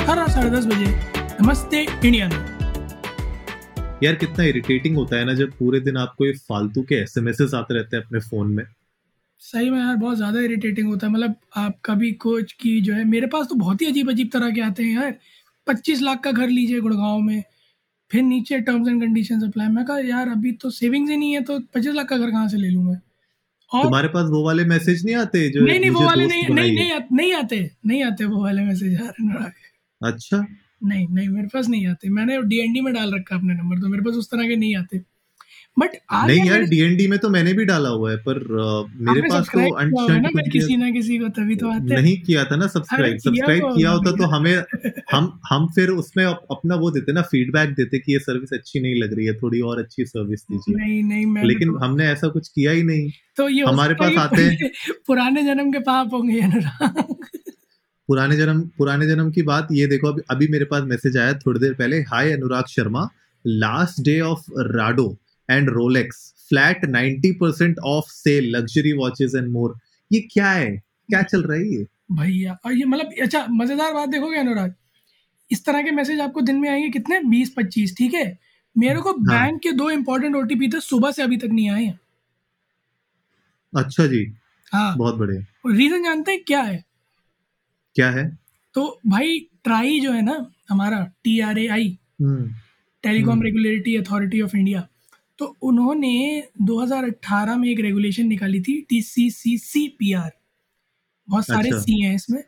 हर रात साढ़े दस बजे नमस्ते इंडिया में। यार कितना इरिटेटिंग होता है ना जब पूरे दिन आपको ये फालतू के एसएमएस आते रहते हैं अपने फ़ोन में। सही में यार बहुत ज़्यादा इरिटेटिंग होता है। मतलब आप कभी कोच की जो है मेरे पास तो बहुत ही अजीब अजीब तरह के आते हैं यार। पच्चीस लाख का घर लीजिए गुड़गांव में फिर नीचे टर्म्स एंड कंडीशन अप्लाई मैं कहा यार अभी तो सेविंग्स ही नहीं है तो पच्चीस लाख का घर कहाँ से ले लूँ मैं? और तुम्हारे पास वो वाले मैसेज नहीं आते जो नहीं नहीं वो वाले नहीं नहीं नहीं, आ, नहीं आते नहीं आते वो वाले मैसेज यार अच्छा। नहीं नहीं मेरे पास नहीं आते। मैंने डीएनडी में डाल रखा अपने नंबर तो मेरे पास उस तरह के नहीं आते। बट नहीं यार डीएनडी में तो मैंने भी डाला हुआ है पर मेरे पास तो अनशर्ट कुछ किसी ना किसी को तभी तो आते नहीं किया था ना सब्सक्राइब सब्सक्राइब किया होता तो हमें हम हम फिर उसमें अपना वो देते ना फीडबैक देते कि ये सर्विस अच्छी नहीं लग रही है थोड़ी और अच्छी सर्विस दीजिए। नहीं नहीं मैं लेकिन तो, हमने ऐसा कुछ किया ही नहीं। तो ये हमारे पास आते हैं। पुराने जन्म के पाप होंगे अनुराग। पुराने जन्म पुराने जन्म की बात ये देखो अभी अभी मेरे पास मैसेज आया थोड़ी देर पहले। Hi Anurag Sharma. Last day of Rado and Rolex flat 90% off sale luxury watches and more ये क्या है? क्या चल रहा है ये? भैया और ये मतलब अच्छा मज़ेदार बात देखोगे अनुराग? इस तरह के मैसेज आपको दिन में आएँगे कितने? बीस पच्चीस ठीक है? मेरे को हाँ. बैंक के दो इंपॉर्टेंट ओटीपी थे सुबह से अभी तक नहीं आए अच्छा जी। हाँ। बहुत बढ़िया। रीजन जानते हैं क्या है? क्या है? तो भाई ट्राई जो है ना हमारा T R A I telecom regulatory authority of India तो उन्होंने 2018 में एक रेगुलेशन निकाली थी T C C C P R बहुत सारे अच्छा। सी हैं इसमें।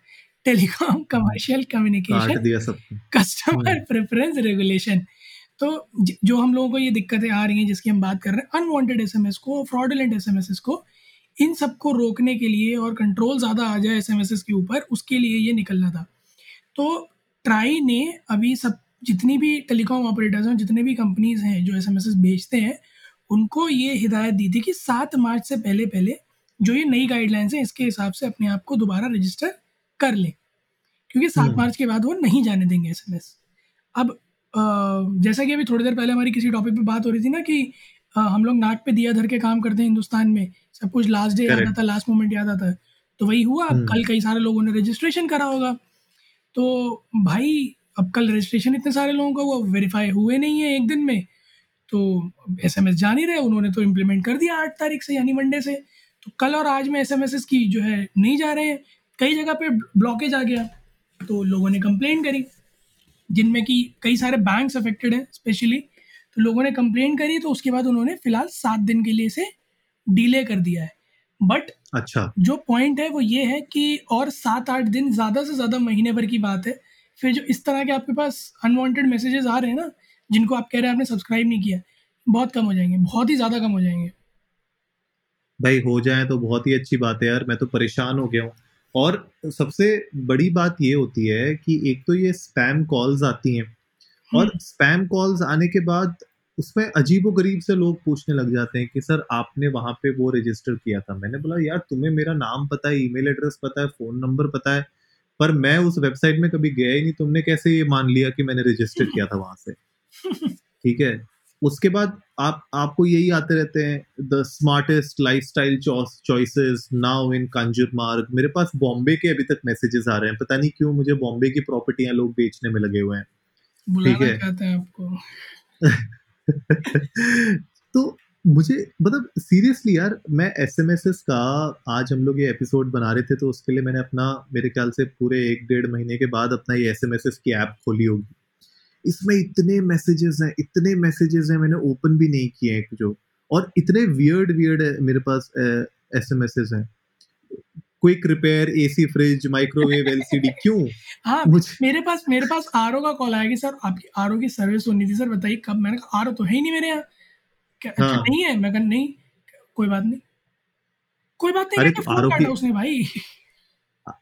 Telecom commercial communication customer preference regulation तो जो हम लोगों को ये दिक्कतें आ रही हैं जिसकी हम बात कर रहे हैं अनवांटेड एसएमएस को फ्रॉडुलेंट एसएमएस को इन सबको रोकने के लिए और कंट्रोल ज़्यादा आ जाए एस के ऊपर उसके लिए ये निकलना था। तो ट्राई ने अभी सब जितनी भी टेलीकॉम ऑपरेटर्स हैं जितने भी कंपनीज़ हैं जो एस बेचते हैं उनको ये हिदायत दी थी कि सात मार्च से पहले पहले जो ये नई गाइडलाइंस हैं इसके हिसाब से अपने आप को दोबारा रजिस्टर कर लें। क्योंकि सात हम्म। मार्च के बाद वो नहीं जाने देंगे एसएमएस अब जैसा कि अभी थोड़ी देर पहले हमारी किसी टॉपिक पे बात हो रही थी ना कि हम लोग नाक पे दिया धर के काम करते हैं हिंदुस्तान में। सब कुछ लास्ट डे याद आता लास्ट मोमेंट याद आता है। तो वही हुआ अब हम्म। कल कई सारे लोगों ने रजिस्ट्रेशन करा होगा। तो भाई अब कल रजिस्ट्रेशन इतने सारे लोगों का वो वेरीफाई हुए नहीं है एक दिन में। तो एस एम एस जा नहीं रहे उन्होंने तो इम्प्लीमेंट कर दिया आठ तारीख से यानी मंडे से। तो कल और आज में एस एम एस की जो है नहीं जा रहे हैं। कई जगह पे ब्लॉकेज आ गया। तो लोगों ने कंप्लेन करी जिनमें कि कई सारे बैंक्स अफेक्टेड हैं स्पेशली तो लोगों ने कंप्लेन करी तो उसके बाद उन्होंने फ़िलहाल सात दिन के लिए इसे डिले कर दिया है। बट अच्छा। जो पॉइंट है वो ये है कि और सात आठ दिन ज़्यादा से ज़्यादा महीने भर की बात है। फिर जो इस तरह के आपके पास अनवांटेड मैसेजेस आ रहे हैं ना जिनको आप कह रहे हैं आपने सब्सक्राइब नहीं किया बहुत कम हो जाएँगे बहुत ही ज़्यादा कम हो जाएँगे। भाई हो जाए तो बहुत ही अच्छी बात है यार मैं तो परेशान हो गया हूँ। और सबसे बड़ी बात ये होती है कि एक तो ये स्पैम कॉल्स आती हैं और स्पैम हम्म। कॉल्स आने के बाद उसमें अजीबो गरीब से लोग पूछने लग जाते हैं कि सर आपने वहाँ पे वो रजिस्टर किया था? मैंने बोला यार तुम्हें मेरा नाम पता है ईमेल एड्रेस पता है फ़ोन नंबर पता है पर मैं उस वेबसाइट में कभी गया ही नहीं तुमने कैसे ये मान लिया कि मैंने रजिस्टर किया था वहाँ से? ठीक है? उसके बाद आप आपको यही आते रहते हैं the smartest life style choices now in Kanjur Marg मेरे पास बॉम्बे के अभी तक मैसेजेस आ रहे हैं। पता नहीं क्यों मुझे बॉम्बे की प्रॉपर्टियाँ लोग बेचने में लगे हुए हैं। ठीक है। आपको। तो मुझे मतलब सीरियसली यार मैं एस एम एस एस का आज हम लोग ये एपिसोड बना रहे थे तो उसके लिए मैंने अपना मेरे ख्याल से पूरे एक डेढ़ महीने के बाद अपना ये एस एम एस एस की ऐप खोली होगी। इसमें इतने मैसेजेस हैं इतने मैसेजेस हैं मैंने ओपन भी नहीं किए हैं जो। और इतने वियर्ड वियर्ड मेरे पास एस एम एस एस हैं। Quick repair AC fridge microwave LCD क्यों? हाँ मुझे मेरे पास मेरे पास आर का कॉल आया कि सर आपकी आर की सर्विस होनी थी। सर बताइए कब? मैंने कहा आर तो है ही नहीं मेरे यहाँ। अच्छा हाँ. नहीं है? मैं नहीं कोई बात नहीं। कोई बात नहीं अरे आरो की उसने भाई?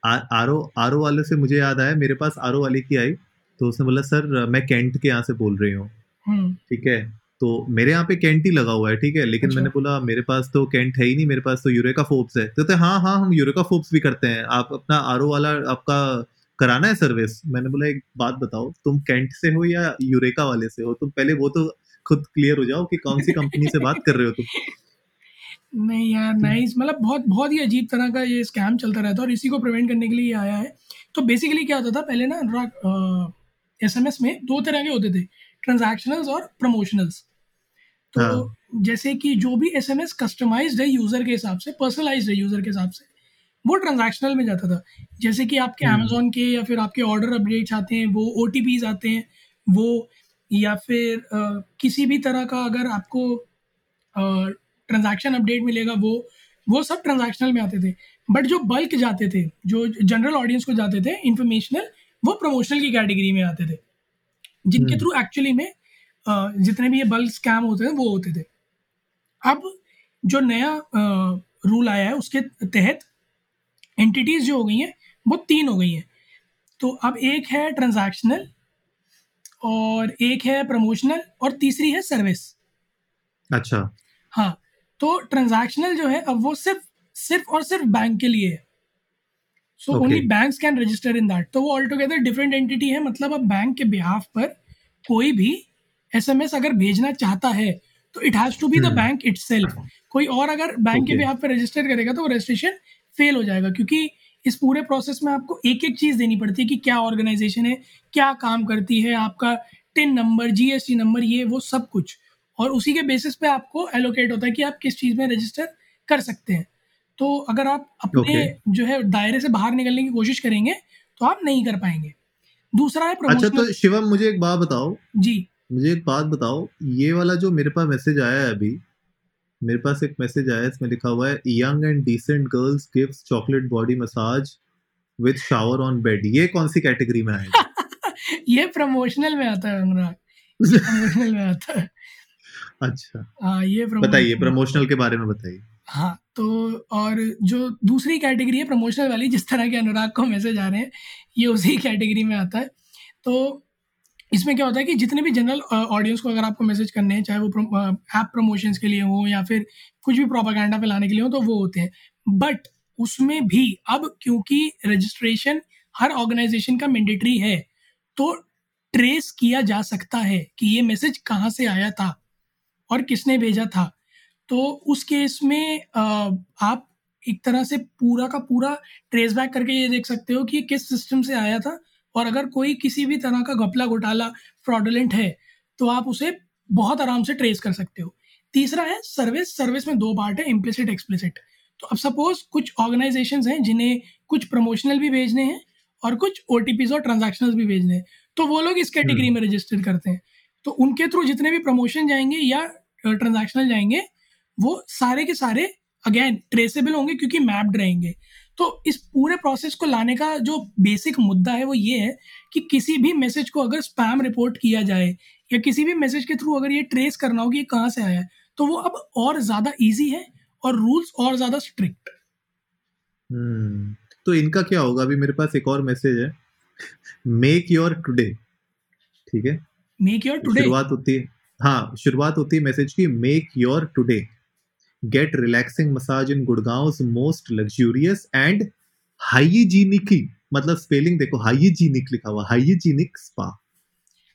आरो आरो वाले से मुझे याद आया मेरे पास आरो वाले की आई तो उसने बोला सर मैं कैंट के यहाँ से बोल रही हूँ। हम्म। ठीक है? तो मेरे यहाँ पे कैंट ही लगा हुआ है ठीक है? लेकिन अच्छा। मैंने बोला मेरे पास तो कैंट है ही नहीं मेरे पास तो यूरेका फोप्स है। तो हाँ हाँ हम यूरेका फोप्स भी करते हैं। आप अपना आर वाला आपका कराना है सर्विस मैंने बोला एक बात बताओ तुम कैंट से हो या यूरेका वाले से हो? तुम पहले वो तो खुद क्लियर हो जाओ कि कौन सी कंपनी से बात कर रहे हो तुम। नहीं यार नाइस मतलब बहुत बहुत ही अजीब तरह का ये स्कैम चलता रहता है और इसी को प्रिवेंट करने के लिए ये आया है। तो बेसिकली क्या होता था पहले ना एस एम एस में दो तरह के होते थे ट्रांजैक्शनल्स और प्रमोशनल्स तो हाँ। जैसे कि जो भी एस एम एस कस्टमाइज है यूज़र के हिसाब से पर्सनलाइज है यूज़र के हिसाब से वो ट्रांजैक्शनल में जाता था जैसे कि आपके हम्म। अमेजोन के या फिर आपके ऑर्डर अपडेट्स आते हैं वो ओ आते हैं वो या फिर अ, किसी भी तरह का अगर आपको ट्रांजैक्शन अपडेट मिलेगा वो वो सब ट्रांजैक्शनल में आते थे बट जो बल्क जाते थे जो जनरल ऑडियंस को जाते थे इंफॉर्मेशनल वो प्रमोशनल की कैटेगरी में आते थे जिनके हम्म। थ्रू एक्चुअली में जितने भी ये बल्क स्कैम होते थे वो होते थे। अब जो नया रूल आया है उसके तहत एंटिटीज जो हो गई हैं वो तीन हो गई हैं। तो अब एक है ट्रांजैक्शनल और एक है प्रमोशनल और तीसरी है सर्विस अच्छा। हाँ तो ट्रांजैक्शनल जो है अब वो सिर्फ़ सिर्फ़ और सिर्फ़ बैंक के लिए है। So only banks can register in that तो वो ऑल टुगेदर डिफरेंट एंटिटी है मतलब अब बैंक के बिहाफ पर कोई भी एसएमएस अगर भेजना चाहता है तो it has to be the. Bank it कोई और अगर बैंक okay. के. बिहाफ पर रजिस्टर करेगा तो वो रजिस्ट्रेशन फेल हो जाएगा क्योंकि इस पूरे प्रोसेस में आपको एक एक चीज़ देनी पड़ती है कि क्या ऑर्गेनाइजेशन है क्या काम करती है आपका टिन नंबर जीएसटी नंबर ये वो सब कुछ और उसी के बेसिस पे आपको एलोकेट होता है कि आप किस चीज़ में रजिस्टर कर सकते हैं तो अगर आप अपने Okay. जो है दायरे से बाहर निकलने की कोशिश करेंगे तो आप नहीं कर पाएँगे दूसरा है अच्छा तो शिवम मुझे एक बात बताओ जी मुझे एक बात बताओ ये वाला जो मेरे पास मैसेज आया है अभी मेरे पास एक मैसेज आया है इसमें लिखा हुआ है young and decent girls gives chocolate body massage with shower on bed ये कौन सी कैटेगरी में आएगा ये प्रमोशनल में आता है अनुराग। प्रमोशनल में आता है। अच्छा। हाँ ये बताइए प्रमोशनल के बारे में बताइए। हाँ तो और जो दूसरी कैटेगरी है प्रमोशनल वाली जिस तरह के अनुराग को मैसेज आ रहे हैं ये उसी कैटेगरी में आता है। तो इसमें क्या होता है कि जितने भी जनरल ऑडियंस को अगर आपको मैसेज करने हैं, चाहे वो ऐप प्रमोशंस के लिए हो या फिर कुछ भी प्रोपागेंडा फैलाने के लिए हो तो वो होते हैं। बट उसमें भी अब क्योंकि रजिस्ट्रेशन हर ऑर्गेनाइजेशन का मैंडेटरी है तो ट्रेस किया जा सकता है कि ये मैसेज कहाँ से आया था और किसने भेजा था। तो उस केस में आप एक तरह से पूरा का पूरा ट्रेस बैक करके ये देख सकते हो कि किस सिस्टम से आया था और अगर कोई किसी भी तरह का घपला घोटाला फ्रॉडलेंट है तो आप उसे बहुत आराम से ट्रेस कर सकते हो। तीसरा है सर्विस सर्विस में दो पार्ट है इम्प्लिसिट एक्सप्लिसिट तो अब सपोज़ कुछ ऑर्गेनाइजेशंस हैं जिन्हें कुछ प्रमोशनल भी भेजने हैं और कुछ ओ और ट्रांजेक्शनल भी भेजने हैं तो वो लोग इस कैटेगरी में रजिस्टर करते हैं। तो उनके थ्रू जितने भी प्रमोशन जाएँगे या ट्रांजेक्शनल जाएँगे वो सारे के सारे अगेन ट्रेसेबल होंगे क्योंकि मैप्ड रहेंगे। तो इस पूरे प्रोसेस को लाने का जो बेसिक मुद्दा है वो ये है कि किसी भी मैसेज को अगर स्पैम रिपोर्ट किया जाए या किसी भी मैसेज के थ्रू अगर ये ट्रेस करना हो कि ये कहाँ से आया है तो वो अब और ज़्यादा ईजी है और रूल्स और ज़्यादा स्ट्रिक्ट हम्म तो इनका क्या होगा? अभी मेरे पास एक और मैसेज है। मेक योर टुडे ठीक है? मेक योर टुडे शुरुआत होती है। हाँ शुरुआत होती है मैसेज की make your today get relaxing massage in Gurgaon most luxurious and hygienically मतलब स्पेलिंग देखो हाइजीनिक लिखा हुआ hygienic spa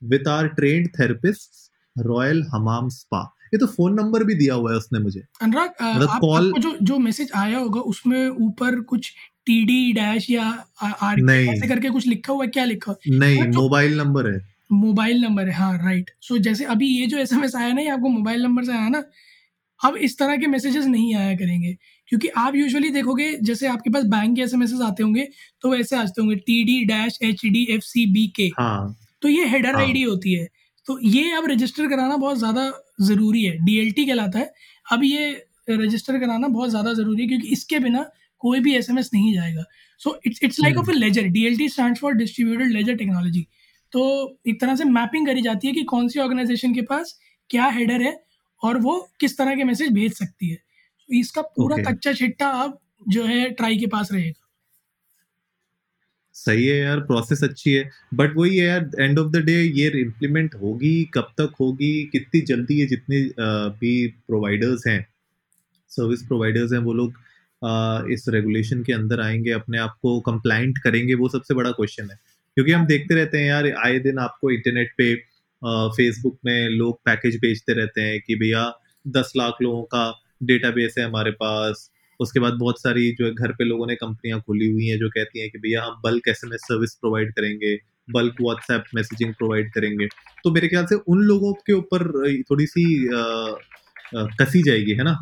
with our trained therapist royal hamam spa ये तो फ़ोन नंबर भी दिया हुआ है उसने मुझे। अनुराग मतलब आप, आपको जो जो मैसेज आया होगा उसमें ऊपर कुछ टी डी डैश या आर ऐसे करके कुछ लिखा हुआ है? क्या लिखा हुआ नहीं मोबाइल नंबर है। मोबाइल नंबर है हाँ राइट सो जैसे अभी ये जो एसएमएस आया ना ये आपको मोबाइल नंबर से आया ना? अब इस तरह के मैसेजेस नहीं आया करेंगे। क्योंकि आप यूजुअली देखोगे जैसे आपके पास बैंक के एसएमएस आते होंगे तो वैसे आते होंगे T D dash H D F C B K हाँ। तो ये हेडर हाँ। आईडी होती है। तो ये अब रजिस्टर कराना बहुत ज़्यादा ज़रूरी है। डीएलटी कहलाता है। अब ये रजिस्टर कराना बहुत ज़्यादा ज़रूरी है क्योंकि इसके बिना कोई भी एसएमएस नहीं जाएगा। So it's it's like off. A ledger DLT stand for distributed ledger technology तो एक तरह से मैपिंग करी जाती है कि कौन सी ऑर्गेनाइजेशन के पास क्या हेडर है और वो किस तरह के मैसेज भेज सकती है। तो इसका पूरा Okay. कच्चा छिट्टा अब जो है ट्राई के पास रहेगा। सही है यार प्रोसेस अच्छी है। बट वही है यार एंड ऑफ़ द डे ये इम्प्लीमेंट होगी कब तक होगी कितनी जल्दी ये जितने भी प्रोवाइडर्स हैं सर्विस प्रोवाइडर्स हैं वो लोग इस रेगुलेशन के अंदर आएँगे अपने आप को कंप्लाइंट करेंगे वो सबसे बड़ा क्वेश्चन है। क्योंकि हम देखते रहते हैं यार आए दिन आपको इंटरनेट पे फेसबुक में लोग पैकेज भेजते रहते हैं कि भैया दस लाख लोगों का डेटाबेस है हमारे पास। उसके बाद बहुत सारी जो है घर पे लोगों ने कंपनियाँ खोली हुई हैं जो कहती हैं कि भैया हम बल्क एस सर्विस प्रोवाइड करेंगे बल्क व्हाट्सएप मैसेजिंग प्रोवाइड करेंगे। तो मेरे ख्याल से उन लोगों के ऊपर थोड़ी सी आ, आ, कसी जाएगी है ना?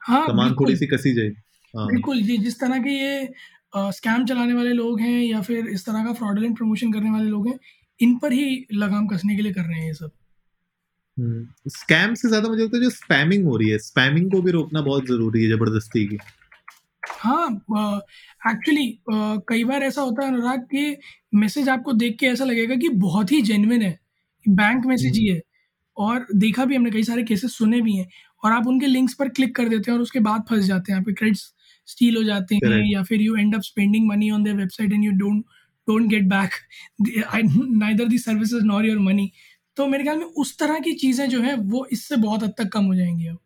हाँ, कमान थोड़ी सी कसी जाएगी। हाँ। बिल्कुल जी जिस तरह के ये स्कैम चलाने वाले लोग हैं या फिर इस तरह का फ्रॉडलेंट प्रमोशन करने वाले लोग हैं इन पर ही लगाम कसने के लिए कर रहे हैं ये सब। स्कैम हम्म, से ज़्यादा मुझे लगता है जो स्पैमिंग हो रही है स्पैमिंग को भी रोकना बहुत ज़रूरी है ज़बरदस्ती की। हाँ एक्चुअली कई बार ऐसा होता है अनुराग कि मैसेज आपको देख के ऐसा लगेगा कि बहुत ही जेन्युइन है बैंक मैसेज ही हम्म। है और देखा भी हमने कई सारे केसेस सुने भी हैं। और आप उनके लिंक्स पर क्लिक कर देते हैं और उसके बाद फंस जाते हैं। आपके क्रेडिट्स स्टील हो जाते हैं या फिर you end up spending money on their website and you don't don't get back neither the services nor your money तो मेरे ख्याल में उस तरह की चीज़ें जो है वो इससे बहुत हद तक कम हो जाएँगी अब।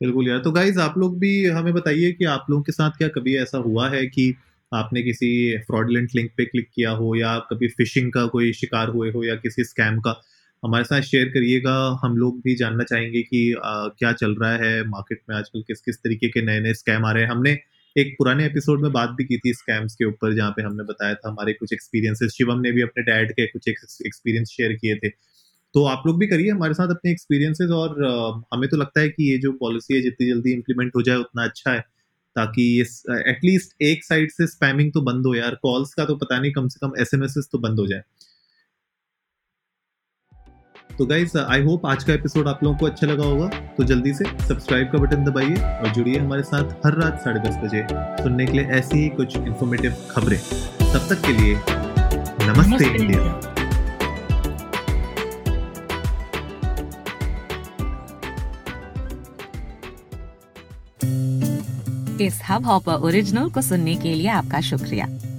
बिल्कुल यार। तो गाइज़ आप लोग भी हमें बताइए कि आप लोगों के साथ क्या कभी ऐसा हुआ है कि आपने किसी फ्रॉडलेंट लिंक पे क्लिक किया हो या कभी फिशिंग का कोई शिकार हुए हो या किसी स्कैम का? हमारे साथ शेयर करिएगा। हम लोग भी जानना चाहेंगे कि आ, क्या चल रहा है मार्केट में आजकल? किस किस तरीके के नए नए स्कैम आ रहे हैं? हमने एक पुराने एपिसोड में बात भी की थी स्कैम्स के ऊपर, जहाँ पे हमने बताया था हमारे कुछ एक्सपीरियंसेस शिवम ने भी अपने डैड के कुछ एक्सपीरियंस शेयर किए थे। तो आप लोग भी करिए हमारे साथ अपने एक्सपीरियंसेस और हमें तो लगता है कि ये जो पॉलिसी है, जितनी जल्दी इम्प्लीमेंट हो जाए, उतना अच्छा है, ताकि ये एटलीस्ट एक साइड से स्पैमिंग तो बंद हो यार। कॉल्स का तो पता नहीं, कम से कम एस तो बंद हो जाए। तो गाइज़ आई होप आज का एपिसोड आप लोगों को अच्छा लगा होगा। तो जल्दी से सब्सक्राइब का बटन दबाइए और जुड़िए हमारे साथ हर रात साढ़े दस बजे सुनने के लिए ऐसी ही कुछ इन्फॉर्मेटिव खबरें। तब तक के लिए नमस्ते, नमस्ते। इंडिया। इस हब हॉपर ओरिजिनल को सुनने के लिए आपका शुक्रिया।